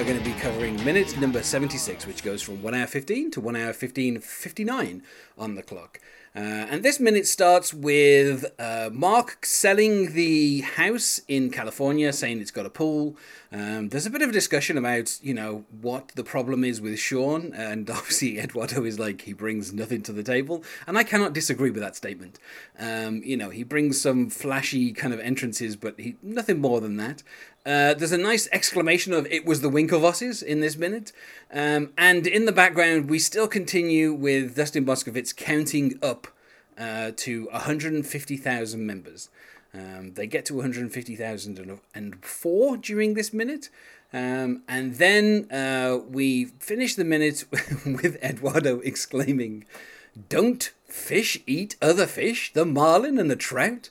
are going to be covering minute number 76, which goes from 1 hour 15 to 1 hour 15.59 on the clock. Uh, and this minute starts with uh, Mark selling the house in California, saying it's got a pool. Um, there's a bit of a discussion about, you know, what the problem is with Sean. And obviously, Eduardo is like, he brings nothing to the table. And I cannot disagree with that statement. Um, you know, he brings some flashy kind of entrances, but he, nothing more than that. Uh, there's a nice exclamation of "It was the Winklevosses" in this minute, um, and in the background we still continue with Dustin Moskovitz counting up uh, to 150,000 members. Um, they get to 150,004 during this minute, um, and then uh, we finish the minute with Eduardo exclaiming, "Don't fish eat other fish? The marlin and the trout."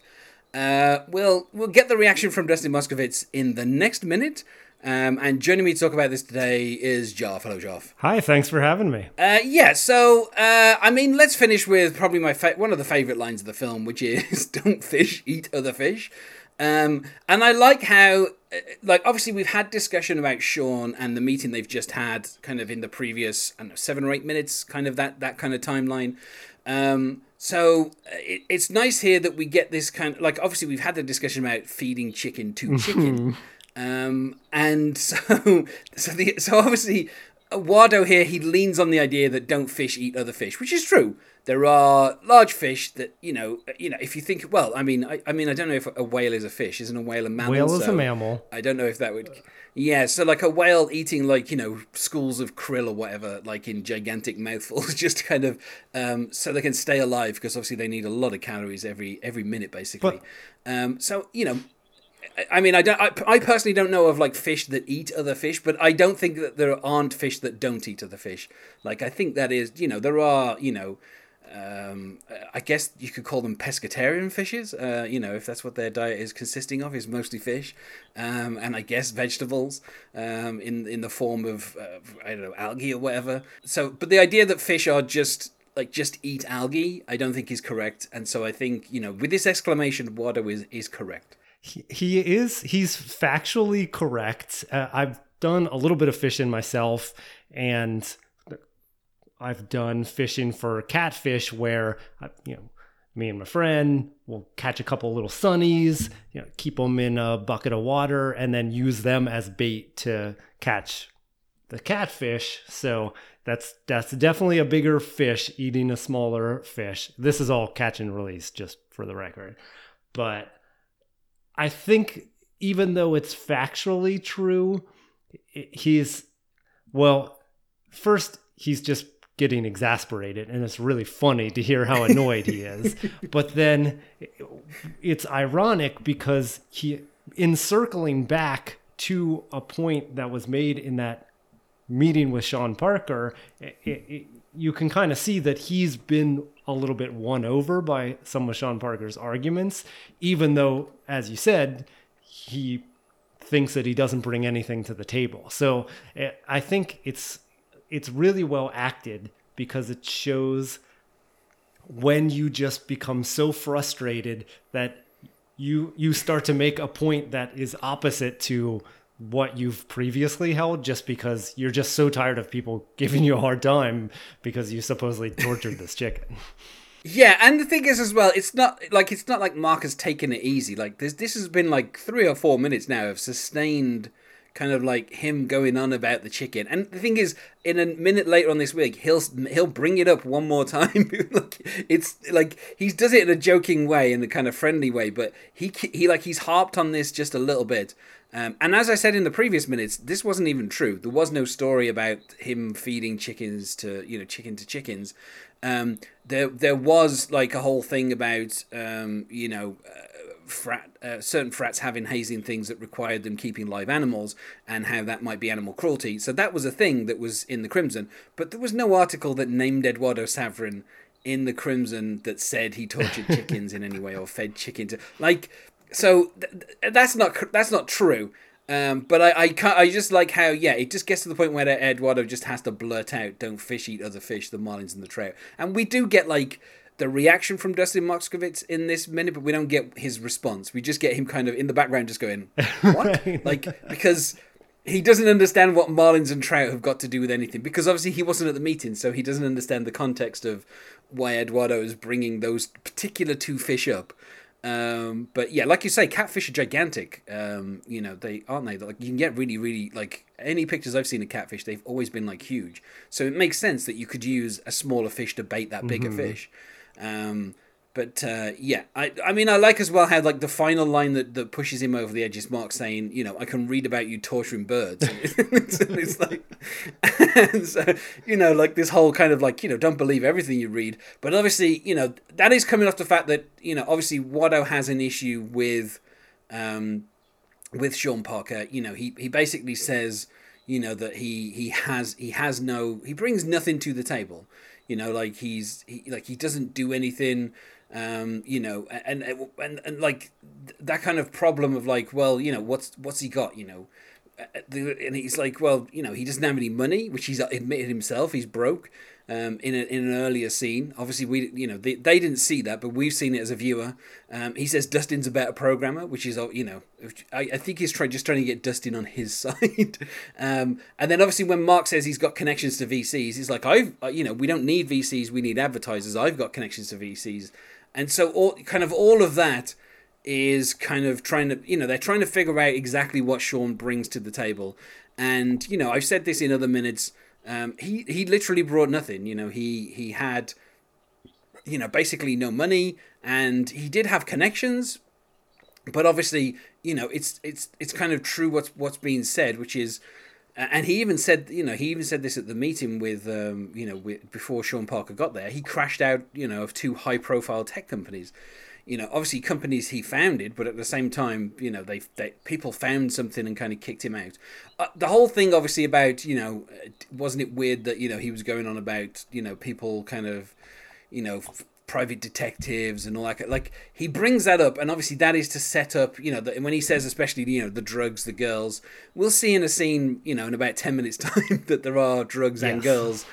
Uh, we'll we'll get the reaction from Dustin Moskovitz in the next minute. Um, and joining me to talk about this today is Geoff. Hello, Geoff. Hi, thanks for having me. Uh, yeah, so uh, I mean, let's finish with probably my fa- one of the favorite lines of the film, which is "Don't fish eat other fish." Um, and I like how, uh, like, obviously we've had discussion about Sean and the meeting they've just had, kind of in the previous, I don't know, seven or eight minutes, kind of that that kind of timeline. Um, so uh, it, it's nice here that we get this kind of like obviously we've had the discussion about feeding chicken to chicken, um, and so so the so obviously Wardo here he leans on the idea that don't fish eat other fish, which is true. There are large fish that you know you know if you think well I mean I, I mean I don't know if a whale is a fish isn't a whale a mammal Whale is so a mammal. I don't know if that would yeah so like a whale eating like you know schools of krill or whatever like in gigantic mouthfuls just kind of um, so they can stay alive because obviously they need a lot of calories every every minute basically um, so you know I- mean, I don't. I, I personally don't know of like fish that eat other fish, but I don't think that there aren't fish that don't eat other fish. Like I think that is, you know, there are, you know, um, I guess you could call them pescatarian fishes. Uh, you know, if that's what their diet is consisting of, is mostly fish, um, and I guess vegetables um, in in the form of uh, I don't know algae or whatever. So, but the idea that fish are just like just eat algae, I don't think is correct. And so I think you know, with this exclamation, Wardo is is correct. He, is he's factually correct. Uh, I've done a little bit of fishing myself, and I've done fishing for catfish where uh, you know me and my friend will catch a couple little sunnies, you know, keep them in a bucket of water, and then use them as bait to catch the catfish. So that's that's definitely a bigger fish eating a smaller fish. This is all catch and release, just for the record. But I think even though it's factually true, he's well. First, he's just getting exasperated, and it's really funny to hear how annoyed he is. But then it's ironic because he, in circling back to a point that was made in that meeting with Sean Parker, it, it, you can kind of see that he's been a little bit won over by some of Sean Parker's arguments, even though, as you said, he thinks that he doesn't bring anything to the table. So eh, I think it's it's really well acted because it shows when you just become so frustrated that you you start to make a point that is opposite to what you've previously held just because you're just so tired of people giving you a hard time because you supposedly tortured this chicken. Yeah, and the thing is as well, it's not like it's not like Mark has taken it easy. Like this, this has been like three or four minutes now of sustained kind of like him going on about the chicken. And the thing is, in a minute later on this week, he'll he'll bring it up one more time. like it's like he does it in a joking way, in a kind of friendly way, but he he like he's harped on this just a little bit. Um, and as I said in the previous minutes, this wasn't even true. There was no story about him feeding chickens to you know chicken to chickens. Um, there there was like a whole thing about um, you know. Uh, frat uh, certain frats having hazing things that required them keeping live animals and how that might be animal cruelty. So that was a thing that was in the crimson. But there was no article that named eduardo saverin in the crimson that said he tortured chickens in any way or fed chickens. like so th- th- that's not cr- that's not true. Um, but I, I can't, I just like how yeah it just gets to the point where Eduardo just has to blurt out don't fish eat other fish the marlins and the trout. And we do get like the reaction from Dustin Moskovitz in this minute, but we don't get his response. We just get him kind of in the background, just going, "What?" Like because he doesn't understand what Marlins and Trout have got to do with anything. Because obviously he wasn't at the meeting, so he doesn't understand the context of why Eduardo is bringing those particular two fish up. Um, but yeah, like you say, catfish are gigantic. Um, you know, they aren't they? Like you can get really, really like any pictures I've seen of catfish, they've always been like huge. So it makes sense that you could use a smaller fish to bait that bigger mm-hmm. fish. Um, but uh, yeah, I I mean I like as well how like the final line that, that pushes him over the edge is Mark saying, you know, I can read about you torturing birds. it's, it's, like, and so, you know, like this whole kind of like you know don't believe everything you read. But obviously, you know, that is coming off the fact that you know obviously Wardo has an issue with, um, with Sean Parker. You know, he he basically says, you know, that he he has he has no he brings nothing to the table. You know, like he's he, like he doesn't do anything um, you know, and, and and like that kind of problem of like, well, you know, what's what's he got, you know, and he's like, well, you know, he doesn't have any money, which he's admitted himself, he's broke. Um, in, a, in an earlier scene, obviously we, you know, they, they didn't see that, but we've seen it as a viewer. Um, he says Dustin's a better programmer, which is, you know, I, I think he's trying just trying to get Dustin on his side. um, and then obviously when Mark says he's got connections to VCs, he's like, I've, you know, we don't need VCs, we need advertisers. I've got connections to VCs. And so all kind of all of that is kind of trying to you know they're trying to figure out exactly what Sean brings to the table. And you know I've said this in other minutes. Um, he he literally brought nothing. You know he he had you know basically no money, and he did have connections, but obviously you know it's it's it's kind of true what's what's being said, which is and he even said, you know, he even said this at the meeting with, um, you know, with, before Sean Parker got there. He crashed out, you know, of two high-profile tech companies. You know, obviously companies he founded, but at the same time, you know, they, they people found something and kind of kicked him out. Uh, the whole thing, obviously, about you know, wasn't it weird that you know he was going on about you know people kind of, you know, private detectives and all that. Like he brings that up, and obviously that is to set up, you know, the, when he says, especially you know, the drugs, the girls. We'll see in a scene, you know, in about ten minutes' time that there are drugs yes. and girls,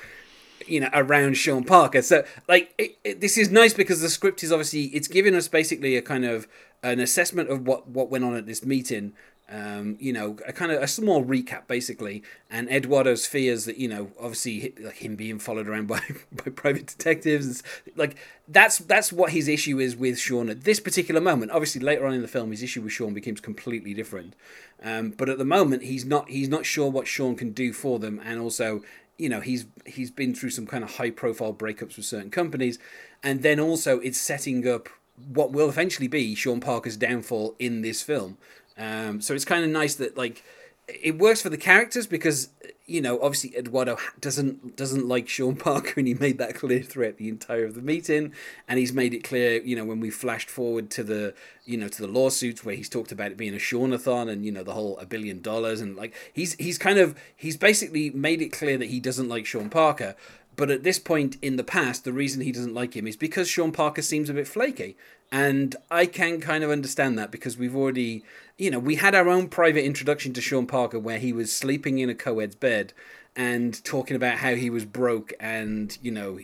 you know, around Sean Parker. So like, it, it, this is nice because the script is obviously it's giving us basically a kind of an assessment of what what went on at this meeting um, you know, a kind of a small recap basically, and Eduardo's fears that you know, obviously, like him being followed around by by private detectives, like that's that's what his issue is with Sean at this particular moment. Obviously, later on in the film, his issue with Sean becomes completely different. Um, but at the moment, he's not he's not sure what Sean can do for them, and also, you know, he's he's been through some kind of high profile breakups with certain companies, and then also it's setting up what will eventually be Sean Parker's downfall in this film. Um, so it's kind of nice that like it works for the characters because you know obviously Eduardo doesn't doesn't like Sean Parker and he made that clear throughout the entire of the meeting. And he's made it clear you know when we flashed forward to the you know to the lawsuits where he's talked about it being a Seanathon and you know the whole a billion dollars and like he's he's kind of he's basically made it clear that he doesn't like Sean Parker but at this point in the past, the reason he doesn't like him is because Sean Parker seems a bit flaky. And I can kind of understand that because we've already, you know, we had our own private introduction to Sean Parker where he was sleeping in a co ed's bed and talking about how he was broke and, you know,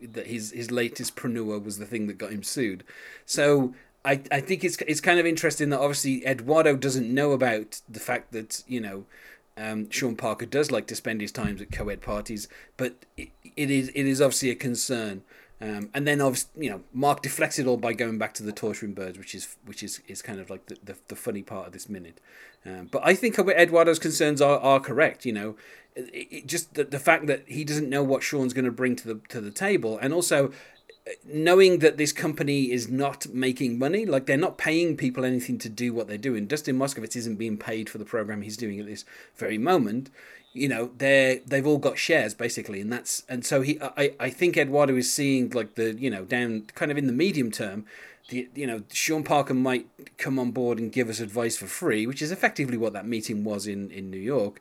that his, his latest preneur was the thing that got him sued. So I, I think it's, it's kind of interesting that obviously Eduardo doesn't know about the fact that, you know, um, Sean Parker does like to spend his times at co-ed parties, but it, it is it is obviously a concern. Um, and then obviously, you know, Mark deflects it all by going back to the torturing birds, which is which is, is kind of like the, the, the funny part of this minute. Um, but I think Eduardo's concerns are, are correct. You know, it, it just the, the fact that he doesn't know what Sean's going to bring to the to the table, and also knowing that this company is not making money, like they're not paying people anything to do what they're doing. Dustin Moskovitz isn't being paid for the program he's doing at this very moment. You know, they're they've all got shares basically, and that's and so he I, I think Eduardo is seeing like the you know down kind of in the medium term. The, you know Sean Parker might come on board and give us advice for free, which is effectively what that meeting was in in New York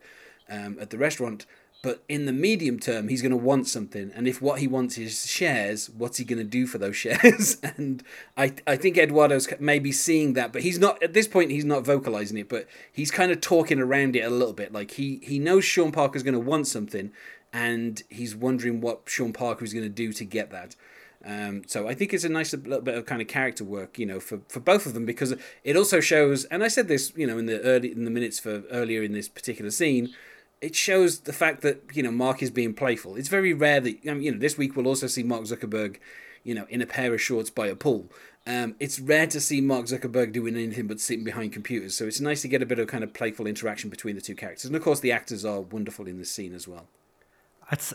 um, at the restaurant but in the medium term, he's going to want something, and if what he wants is shares, what's he going to do for those shares? and I, I think Eduardo's maybe seeing that, but he's not at this point. He's not vocalizing it, but he's kind of talking around it a little bit. Like he he knows Sean Parker's going to want something, and he's wondering what Sean Parker is going to do to get that. Um, so I think it's a nice little bit of kind of character work, you know, for, for both of them because it also shows, and I said this, you know, in the early in the minutes for earlier in this particular scene, it shows the fact that you know Mark is being playful. It's very rare that I mean, you know this week we'll also see Mark Zuckerberg, you know, in a pair of shorts by a pool. Um, it's rare to see Mark Zuckerberg doing anything but sitting behind computers, so it's nice to get a bit of kind of playful interaction between the two characters. And of course, the actors are wonderful in this scene as well.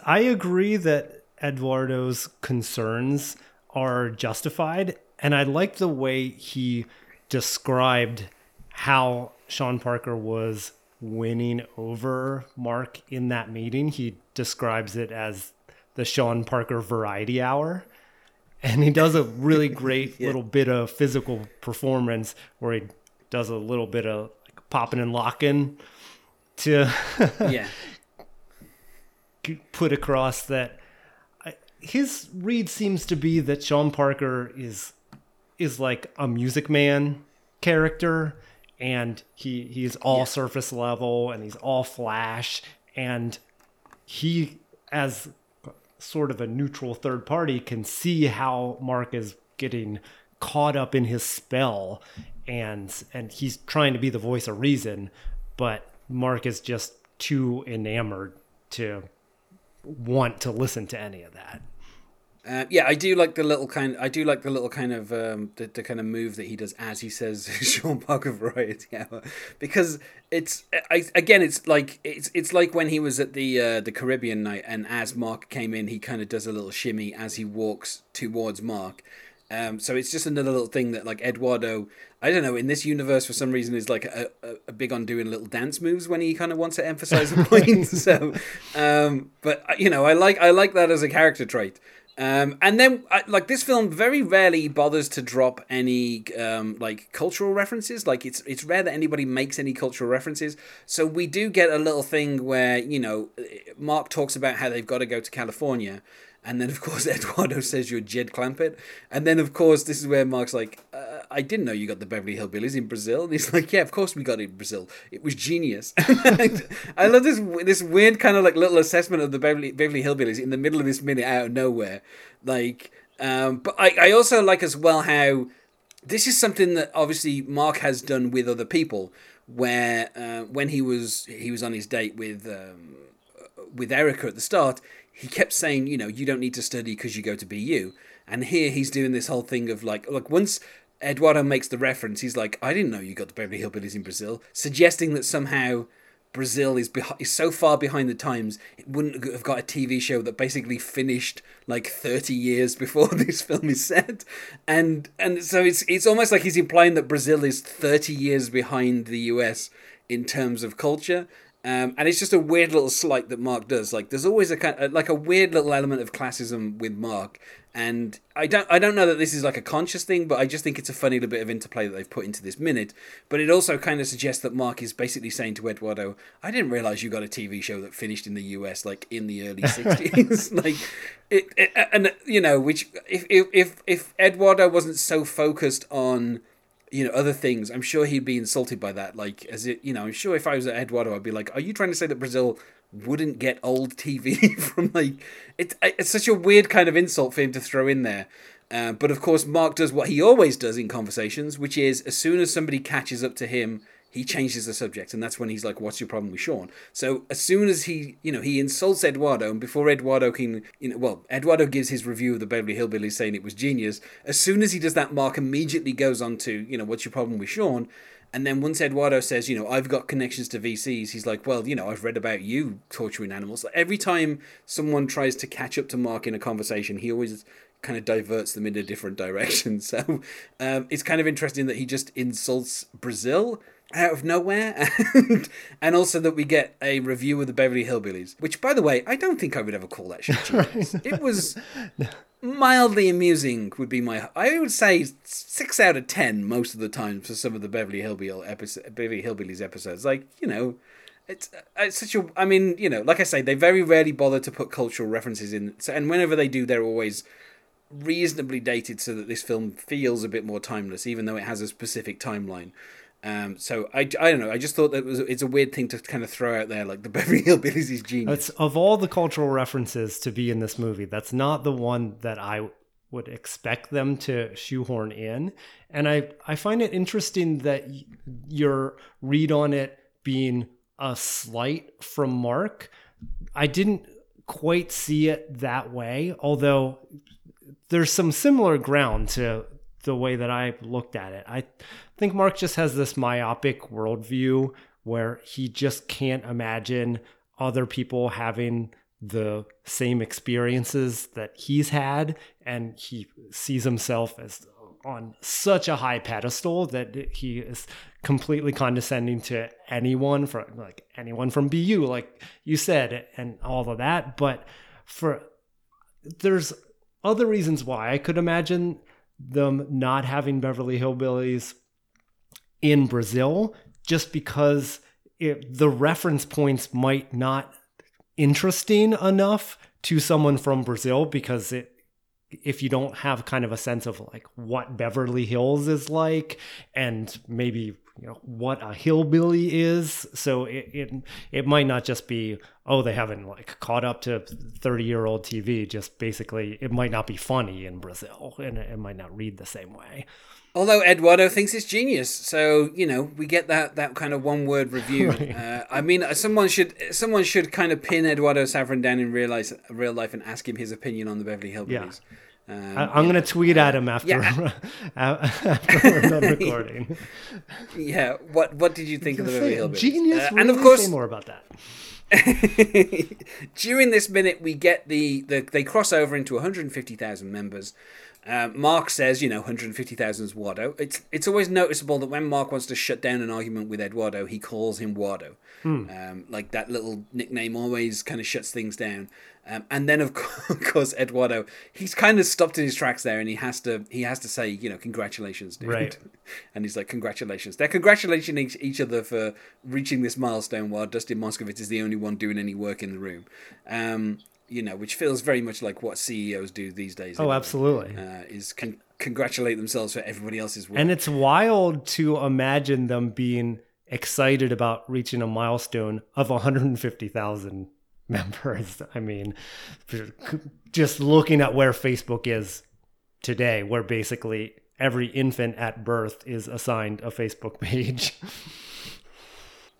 I agree that Eduardo's concerns are justified. And I like the way he described how Sean Parker was winning over Mark in that meeting. He describes it as the Sean Parker variety hour. And he does a really great yeah. little bit of physical performance where he does a little bit of like popping and locking to yeah. put across that his read seems to be that Sean Parker is is like a Music Man character, and he he's all yeah. surface level and he's all flash, and he as sort of a neutral third party can see how Mark is getting caught up in his spell, and and he's trying to be the voice of reason, but Mark is just too enamored to want to listen to any of that. Uh, yeah, I do like the little kind. I do like the little kind of um, the, the kind of move that he does as he says Sean Parker Variety Hour, because it's I, again it's like it's it's like when he was at the uh, the Caribbean night and as Mark came in, he kind of does a little shimmy as he walks towards Mark. Um, so it's just another little thing that like Eduardo, I don't know, in this universe for some reason is like a, a, a big on doing little dance moves when he kind of wants to emphasize a point. so, um, but you know, I like I like that as a character trait. Um, and then, like this film, very rarely bothers to drop any um, like cultural references. Like it's it's rare that anybody makes any cultural references. So we do get a little thing where you know Mark talks about how they've got to go to California, and then, of course, Eduardo says you're Jed Clampett. And then, of course, this is where Mark's like, uh, I didn't know you got the Beverly Hillbillies in Brazil. And he's like, Yeah, of course we got it in Brazil. It was genius. I love this this weird kind of like little assessment of the Beverly, Beverly Hillbillies in the middle of this minute out of nowhere. Like, um, but I, I also like as well how this is something that obviously Mark has done with other people. Where uh, when he was he was on his date with um, with Erica at the start, he kept saying, you know, you don't need to study because you go to BU. And here he's doing this whole thing of like, like once Eduardo makes the reference, he's like, I didn't know you got the Beverly Hillbillies in Brazil, suggesting that somehow Brazil is, behi- is so far behind the times, it wouldn't have got a TV show that basically finished like 30 years before this film is set. And and so it's it's almost like he's implying that Brazil is 30 years behind the US in terms of culture. Um, and it's just a weird little slight that Mark does. Like, there's always a kind of, like a weird little element of classism with Mark, and I don't I don't know that this is like a conscious thing, but I just think it's a funny little bit of interplay that they've put into this minute. But it also kind of suggests that Mark is basically saying to Eduardo, "I didn't realize you got a TV show that finished in the U.S. like in the early '60s." like, it, it, uh, and uh, you know, which if if if Eduardo wasn't so focused on you know other things i'm sure he'd be insulted by that. Like as it you know i'm sure if i was at eduardo i'd be like are you trying to say that brazil wouldn't get old tv from like it's it's such a weird kind of insult for him to throw in there. Uh, but of course mark does what he always does in conversations which is as soon as somebody catches up to him he changes the subject, and that's when he's like, "What's your problem with Sean?" So as soon as he, you know, he insults Eduardo, and before Eduardo can, you know, well, Eduardo gives his review of the Beverly Hillbillies saying it was genius. As soon as he does that, Mark immediately goes on to, you know, "What's your problem with Sean?" And then once Eduardo says, you know, I've got connections to VCs, he's like, well, you know, I've read about you torturing animals. Every time someone tries to catch up to Mark in a conversation, he always kind of diverts them in a different direction. So um, it's kind of interesting that he just insults Brazil out of nowhere, and, and also that we get a review of the Beverly Hillbillies, which, by the way, I don't think I would ever call that show genius. it was mildly amusing. Would be my I would say six out of ten most of the time for some of the Beverly Hillbillies episode, Beverly Hillbillies episodes. Like you know. It's, uh, it's such a. I mean, you know, like I say, they very rarely bother to put cultural references in. So, and whenever they do, they're always reasonably dated so that this film feels a bit more timeless, even though it has a specific timeline. Um, so I, I don't know. I just thought that was it's a weird thing to kind of throw out there, like the Beverly Hillbillies is genius. It's of all the cultural references to be in this movie, that's not the one that I would expect them to shoehorn in. And I, I find it interesting that your read on it being a slight from Mark. I didn't quite see it that way, although there's some similar ground to the way that I looked at it. I think Mark just has this myopic worldview where he just can't imagine other people having the same experiences that he's had and he sees himself as on such a high pedestal that he is completely condescending to anyone from like anyone from BU like you said and all of that but for there's other reasons why I could imagine them not having Beverly Hillbillies in Brazil just because it, the reference points might not interesting enough to someone from Brazil because it if you don't have kind of a sense of like what Beverly Hills is like and maybe you know what a hillbilly is so it, it it might not just be oh they haven't like caught up to 30 year old tv just basically it might not be funny in brazil and it, might not read the same way Although Eduardo thinks it's genius, so you know we get that that kind of one word review. Right. Uh, I mean, someone should someone should kind of pin Eduardo Saverin down in real life, real life and ask him his opinion on the Beverly Hillbillies. Yeah. Um, I, am going to tweet at him after, yeah. after recording. yeah. What What did you think of the Beverly Hillbillies? Genius. Uh, and of course, more about that. During this minute, we get the, the they cross over into 150,000 members. Uh, Mark says, you know, 150,000 is Wardo. It's it's always noticeable that when Mark wants to shut down an argument with Eduardo, he calls him Wardo. Hmm. Um, like that little nickname always kind of shuts things down. Um, and then of course Eduardo, he's kind of stopped in his tracks there, and he has to he has to say, you know, congratulations, dude. Right. And he's like, congratulations. They're congratulating each, each other for reaching this milestone, while Dustin Moskovitz is the only one doing any work in the room. Um, you know, which feels very much like what CEOs do these days. Oh, anyway, absolutely. Uh, is con- congratulate themselves for everybody else's work. And it's wild to imagine them being excited about reaching a milestone of 150,000 members. I mean, just looking at where Facebook is today, where basically every infant at birth is assigned a Facebook page.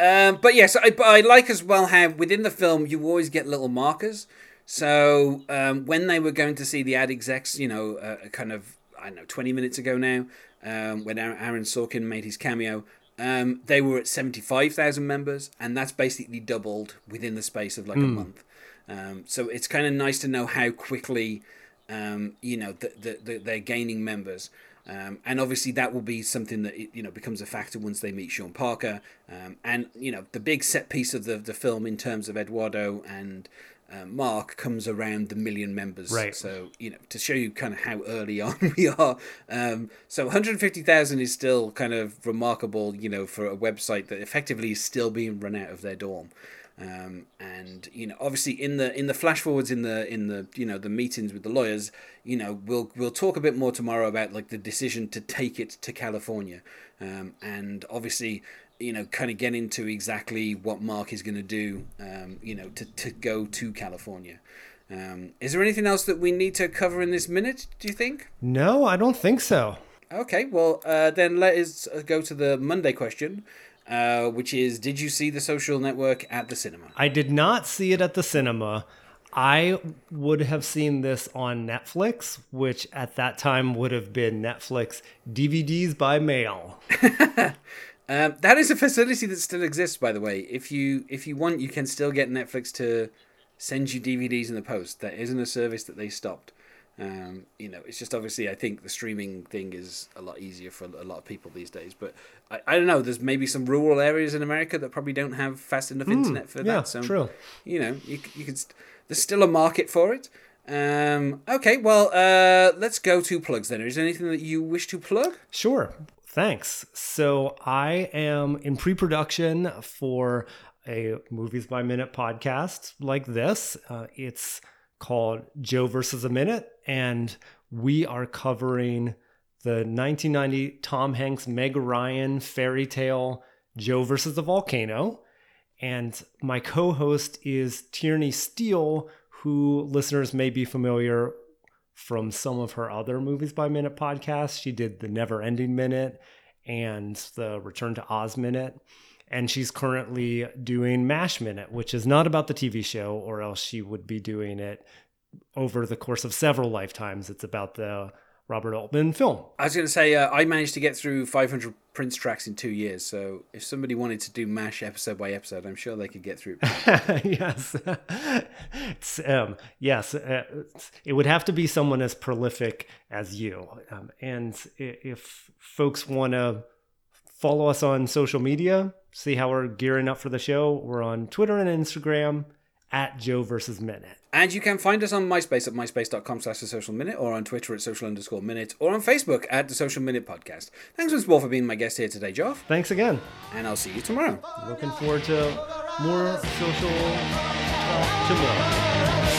Um, but yes, I, I like as well how within the film you always get little markers. So um, when they were going to see the ad execs, you know, uh, kind of I don't know, twenty minutes ago now, um, when Aaron Sorkin made his cameo, um, they were at seventy five thousand members, and that's basically doubled within the space of like mm. a hmm. month. Um, so it's kind of nice to know how quickly, um, you know, the, the, the, they're gaining members. Um, and obviously that will be something that you know becomes a factor once they meet Sean Parker. Um, and you know the big set piece of the the film in terms of Eduardo and uh, mark comes around the million members. Right. So you know to show you kind of how early on we are. Um, so 150,000 is still kind of remarkable, you know, for a website that effectively is still being run out of their dorm. Um, and you know, obviously, in the in the flash forwards in the in the you know the meetings with the lawyers, you know, we'll we'll talk a bit more tomorrow about like the decision to take it to California, um, and obviously, you know, kind of get into exactly what Mark is going to do, um, you know, to, to go to California. Um, is there anything else that we need to cover in this minute, do you think? No, I don't think so. Okay, well, uh, then let us uh, go to the Monday question, uh, which is Did you see the social network at the cinema? I did not see it at the cinema. I would have seen this on Netflix, which at that time would have been Netflix DVDs by mail. Um, that is a facility that still exists, by the way. If you if you want, you can still get Netflix to send you DVDs in the post. That isn't a service that they stopped. Um, you know, it's just obviously I think the streaming thing is a lot easier for a lot of people these days. But I, I don't know. There's maybe some rural areas in America that probably don't have fast enough mm, internet for yeah, that. So true. You know, you you can. There's still a market for it. Um, okay, well, uh, let's go to plugs then. Is there anything that you wish to plug? Sure. Thanks. So I am in pre production for a Movies by Minute podcast like this. Uh, it's called Joe versus a Minute, and we are covering the 1990 Tom Hanks Meg Ryan fairy tale Joe versus the Volcano. And my co host is Tierney Steele, who listeners may be familiar from some of her other Movies by Minute podcasts. She did the Never Ending Minute and the Return to Oz Minute. And she's currently doing MASH Minute, which is not about the TV show, or else she would be doing it over the course of several lifetimes. It's about the Robert Altman film. I was going to say, uh, I managed to get through 500 Prince tracks in two years. So if somebody wanted to do MASH episode by episode, I'm sure they could get through. yes. It's, um, yes. Uh, it would have to be someone as prolific as you. Um, and if folks want to follow us on social media, see how we're gearing up for the show, we're on Twitter and Instagram at Joe versus Minute. And you can find us on MySpace at myspace.com slash the social minute or on Twitter at social underscore minute or on Facebook at the social minute podcast. Thanks once more for being my guest here today, Geoff. Thanks again. And I'll see you tomorrow. Looking forward to more social talk tomorrow.